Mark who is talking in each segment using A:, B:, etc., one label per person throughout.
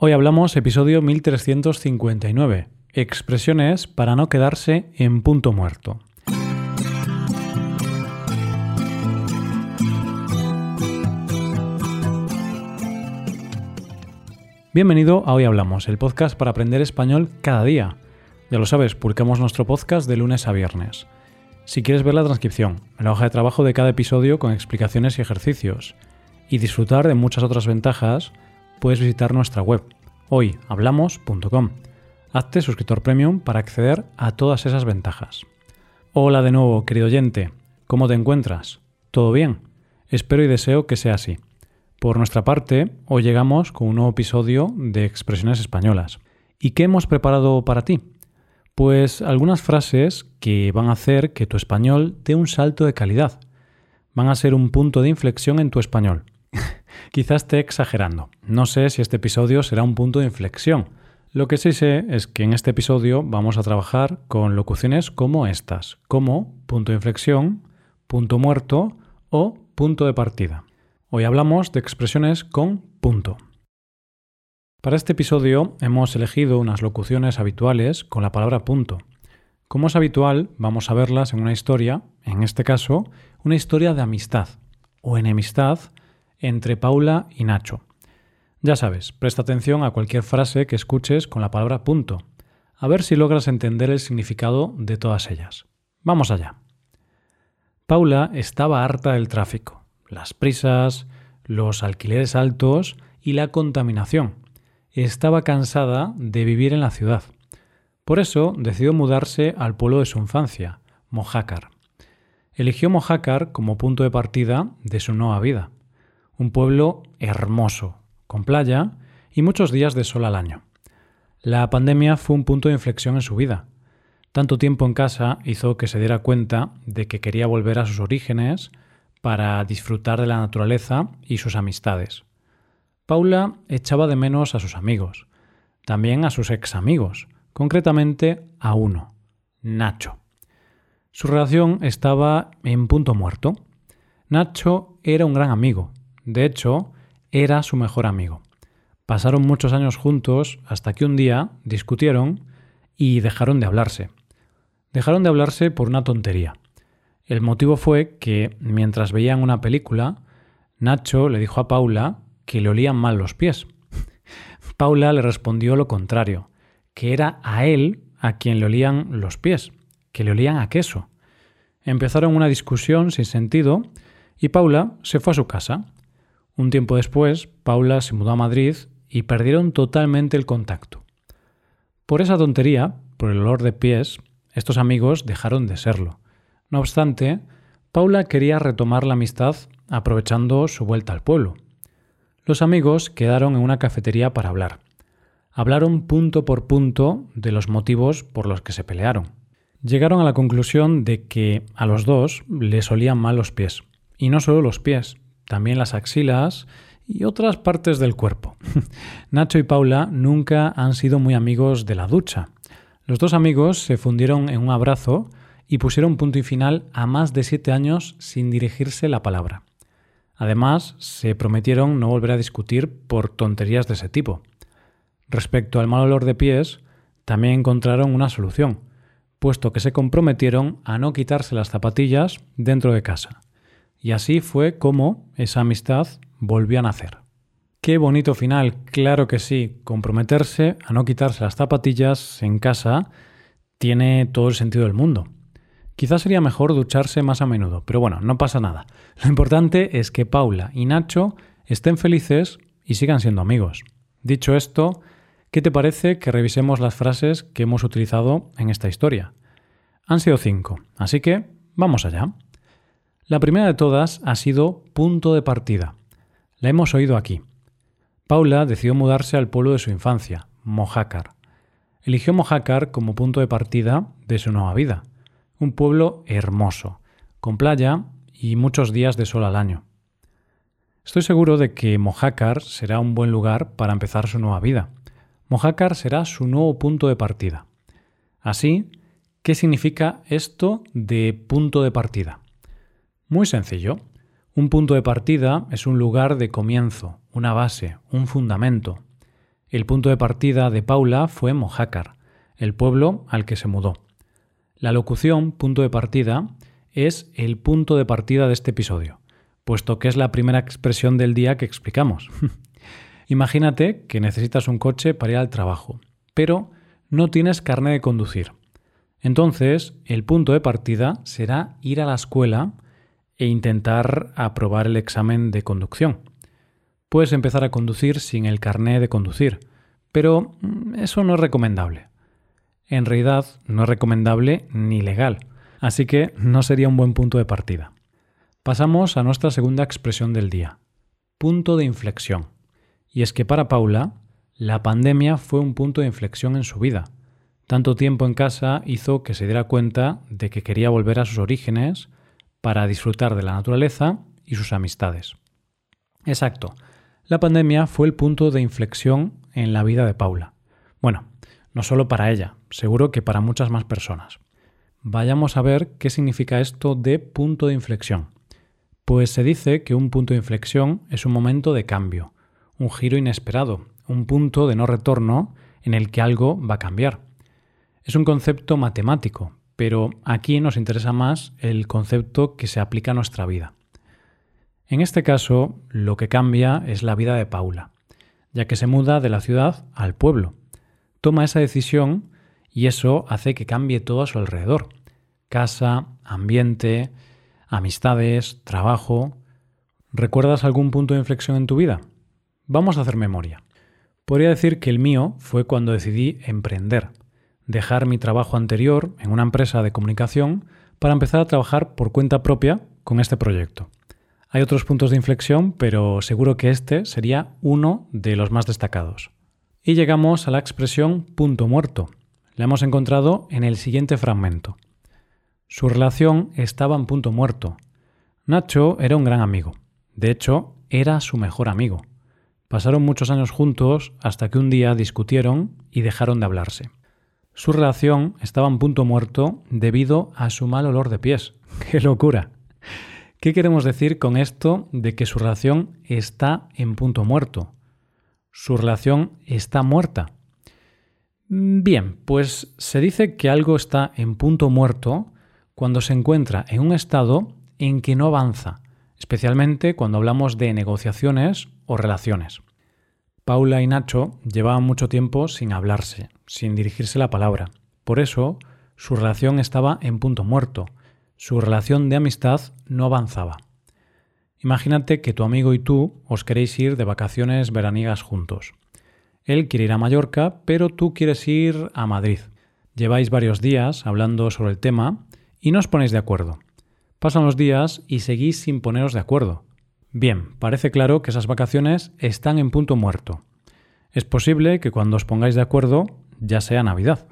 A: Hoy hablamos episodio 1359, expresiones para no quedarse en punto muerto. Bienvenido a Hoy Hablamos, el podcast para aprender español cada día. Ya lo sabes, publicamos nuestro podcast de lunes a viernes. Si quieres ver la transcripción, la hoja de trabajo de cada episodio con explicaciones y ejercicios, y disfrutar de muchas otras ventajas, puedes visitar nuestra web, hoyhablamos.com. Hazte suscriptor premium para acceder a todas esas ventajas. Hola de nuevo, querido oyente. ¿Cómo te encuentras? ¿Todo bien? Espero y deseo que sea así. Por nuestra parte, hoy llegamos con un nuevo episodio de Expresiones Españolas. ¿Y qué hemos preparado para ti? Pues algunas frases que van a hacer que tu español dé un salto de calidad. Van a ser un punto de inflexión en tu español. Quizás esté exagerando. No sé si este episodio será un punto de inflexión. Lo que sí sé es que en este episodio vamos a trabajar con locuciones como estas, como punto de inflexión, punto muerto o punto de partida. Hoy hablamos de expresiones con punto. Para este episodio hemos elegido unas locuciones habituales con la palabra punto. Como es habitual, vamos a verlas en una historia, en este caso, una historia de amistad o enemistad entre Paula y Nacho. Ya sabes, presta atención a cualquier frase que escuches con la palabra punto, a ver si logras entender el significado de todas ellas. Vamos allá. Paula estaba harta del tráfico, las prisas, los alquileres altos y la contaminación. Estaba cansada de vivir en la ciudad. Por eso decidió mudarse al pueblo de su infancia, Mojácar. Eligió Mojácar como punto de partida de su nueva vida un pueblo hermoso, con playa y muchos días de sol al año. La pandemia fue un punto de inflexión en su vida. Tanto tiempo en casa hizo que se diera cuenta de que quería volver a sus orígenes para disfrutar de la naturaleza y sus amistades. Paula echaba de menos a sus amigos, también a sus ex amigos, concretamente a uno, Nacho. Su relación estaba en punto muerto. Nacho era un gran amigo, de hecho, era su mejor amigo. Pasaron muchos años juntos hasta que un día discutieron y dejaron de hablarse. Dejaron de hablarse por una tontería. El motivo fue que, mientras veían una película, Nacho le dijo a Paula que le olían mal los pies. Paula le respondió lo contrario, que era a él a quien le olían los pies, que le olían a queso. Empezaron una discusión sin sentido y Paula se fue a su casa. Un tiempo después, Paula se mudó a Madrid y perdieron totalmente el contacto. Por esa tontería, por el olor de pies, estos amigos dejaron de serlo. No obstante, Paula quería retomar la amistad aprovechando su vuelta al pueblo. Los amigos quedaron en una cafetería para hablar. Hablaron punto por punto de los motivos por los que se pelearon. Llegaron a la conclusión de que a los dos les olían mal los pies. Y no solo los pies, también las axilas y otras partes del cuerpo. Nacho y Paula nunca han sido muy amigos de la ducha. Los dos amigos se fundieron en un abrazo y pusieron punto y final a más de siete años sin dirigirse la palabra. Además, se prometieron no volver a discutir por tonterías de ese tipo. Respecto al mal olor de pies, también encontraron una solución, puesto que se comprometieron a no quitarse las zapatillas dentro de casa. Y así fue como esa amistad volvió a nacer. Qué bonito final, claro que sí. Comprometerse a no quitarse las zapatillas en casa tiene todo el sentido del mundo. Quizás sería mejor ducharse más a menudo, pero bueno, no pasa nada. Lo importante es que Paula y Nacho estén felices y sigan siendo amigos. Dicho esto, ¿qué te parece que revisemos las frases que hemos utilizado en esta historia? Han sido cinco, así que vamos allá. La primera de todas ha sido punto de partida. La hemos oído aquí. Paula decidió mudarse al pueblo de su infancia, Mojácar. Eligió Mojácar como punto de partida de su nueva vida. Un pueblo hermoso, con playa y muchos días de sol al año. Estoy seguro de que Mojácar será un buen lugar para empezar su nueva vida. Mojácar será su nuevo punto de partida. Así, ¿qué significa esto de punto de partida? Muy sencillo. Un punto de partida es un lugar de comienzo, una base, un fundamento. El punto de partida de Paula fue Mojácar, el pueblo al que se mudó. La locución punto de partida es el punto de partida de este episodio, puesto que es la primera expresión del día que explicamos. Imagínate que necesitas un coche para ir al trabajo, pero no tienes carne de conducir. Entonces, el punto de partida será ir a la escuela e intentar aprobar el examen de conducción. Puedes empezar a conducir sin el carné de conducir, pero mm, eso no es recomendable. En realidad, no es recomendable ni legal, así que no sería un buen punto de partida. Pasamos a nuestra segunda expresión del día, punto de inflexión. Y es que para Paula, la pandemia fue un punto de inflexión en su vida. Tanto tiempo en casa hizo que se diera cuenta de que quería volver a sus orígenes para disfrutar de la naturaleza y sus amistades. Exacto, la pandemia fue el punto de inflexión en la vida de Paula. Bueno, no solo para ella, seguro que para muchas más personas. Vayamos a ver qué significa esto de punto de inflexión. Pues se dice que un punto de inflexión es un momento de cambio, un giro inesperado, un punto de no retorno en el que algo va a cambiar. Es un concepto matemático, pero aquí nos interesa más el concepto que se aplica a nuestra vida. En este caso, lo que cambia es la vida de Paula, ya que se muda de la ciudad al pueblo. Toma esa decisión y eso hace que cambie todo a su alrededor. Casa, ambiente, amistades, trabajo. ¿Recuerdas algún punto de inflexión en tu vida? Vamos a hacer memoria. Podría decir que el mío fue cuando decidí emprender, dejar mi trabajo anterior en una empresa de comunicación para empezar a trabajar por cuenta propia con este proyecto. Hay otros puntos de inflexión, pero seguro que este sería uno de los más destacados. Y llegamos a la expresión punto muerto. La hemos encontrado en el siguiente fragmento. Su relación estaba en punto muerto. Nacho era un gran amigo. De hecho, era su mejor amigo. Pasaron muchos años juntos hasta que un día discutieron y dejaron de hablarse. Su relación estaba en punto muerto debido a su mal olor de pies. ¡Qué locura! ¿Qué queremos decir con esto de que su relación está en punto muerto? Su relación está muerta. Bien, pues se dice que algo está en punto muerto cuando se encuentra en un estado en que no avanza, especialmente cuando hablamos de negociaciones o relaciones. Paula y Nacho llevaban mucho tiempo sin hablarse, sin dirigirse la palabra. Por eso, su relación estaba en punto muerto. Su relación de amistad no avanzaba. Imagínate que tu amigo y tú os queréis ir de vacaciones veraniegas juntos. Él quiere ir a Mallorca, pero tú quieres ir a Madrid. Lleváis varios días hablando sobre el tema y no os ponéis de acuerdo. Pasan los días y seguís sin poneros de acuerdo. Bien, parece claro que esas vacaciones están en punto muerto. Es posible que cuando os pongáis de acuerdo ya sea Navidad.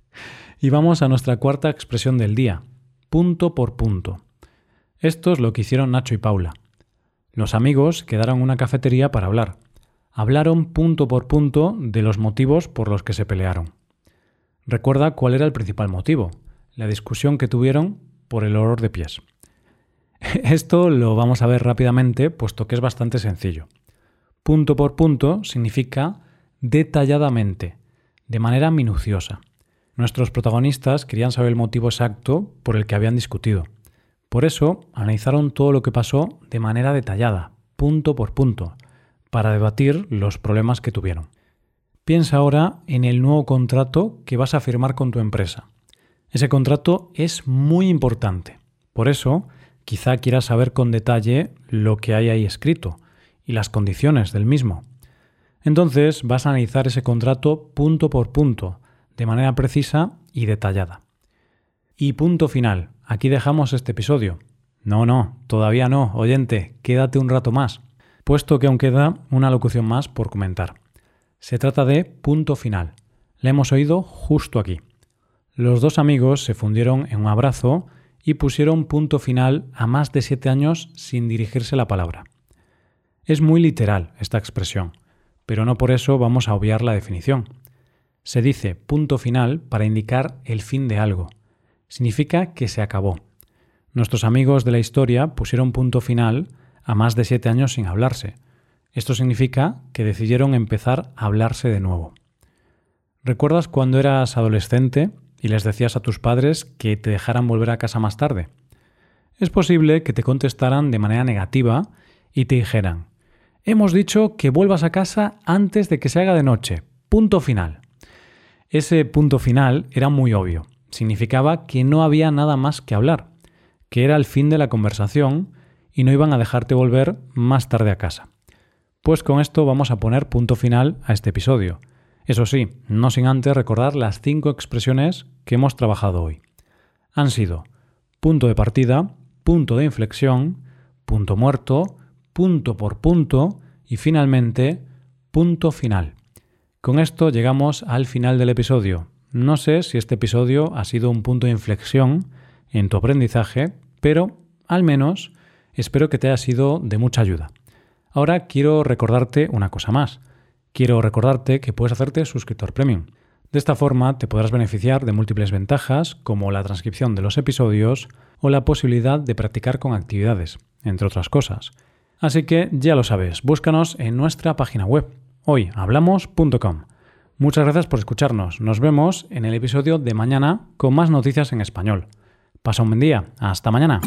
A: y vamos a nuestra cuarta expresión del día, punto por punto. Esto es lo que hicieron Nacho y Paula. Los amigos quedaron en una cafetería para hablar. Hablaron punto por punto de los motivos por los que se pelearon. Recuerda cuál era el principal motivo, la discusión que tuvieron por el olor de pies. Esto lo vamos a ver rápidamente, puesto que es bastante sencillo. Punto por punto significa detalladamente, de manera minuciosa. Nuestros protagonistas querían saber el motivo exacto por el que habían discutido. Por eso analizaron todo lo que pasó de manera detallada, punto por punto, para debatir los problemas que tuvieron. Piensa ahora en el nuevo contrato que vas a firmar con tu empresa. Ese contrato es muy importante. Por eso, quizá quieras saber con detalle lo que hay ahí escrito y las condiciones del mismo. Entonces vas a analizar ese contrato punto por punto, de manera precisa y detallada. Y punto final. Aquí dejamos este episodio. No, no, todavía no, oyente, quédate un rato más, puesto que aún queda una locución más por comentar. Se trata de punto final. La hemos oído justo aquí. Los dos amigos se fundieron en un abrazo y pusieron punto final a más de siete años sin dirigirse la palabra. Es muy literal esta expresión, pero no por eso vamos a obviar la definición. Se dice punto final para indicar el fin de algo. Significa que se acabó. Nuestros amigos de la historia pusieron punto final a más de siete años sin hablarse. Esto significa que decidieron empezar a hablarse de nuevo. ¿Recuerdas cuando eras adolescente y les decías a tus padres que te dejaran volver a casa más tarde? Es posible que te contestaran de manera negativa y te dijeran, hemos dicho que vuelvas a casa antes de que se haga de noche. Punto final. Ese punto final era muy obvio. Significaba que no había nada más que hablar, que era el fin de la conversación y no iban a dejarte volver más tarde a casa. Pues con esto vamos a poner punto final a este episodio. Eso sí, no sin antes recordar las cinco expresiones que hemos trabajado hoy. Han sido punto de partida, punto de inflexión, punto muerto, punto por punto y finalmente punto final. Con esto llegamos al final del episodio. No sé si este episodio ha sido un punto de inflexión en tu aprendizaje, pero al menos espero que te haya sido de mucha ayuda. Ahora quiero recordarte una cosa más. Quiero recordarte que puedes hacerte suscriptor premium. De esta forma te podrás beneficiar de múltiples ventajas como la transcripción de los episodios o la posibilidad de practicar con actividades, entre otras cosas. Así que ya lo sabes, búscanos en nuestra página web, hoyhablamos.com. Muchas gracias por escucharnos. Nos vemos en el episodio de mañana con más noticias en español. Pasa un buen día. Hasta mañana.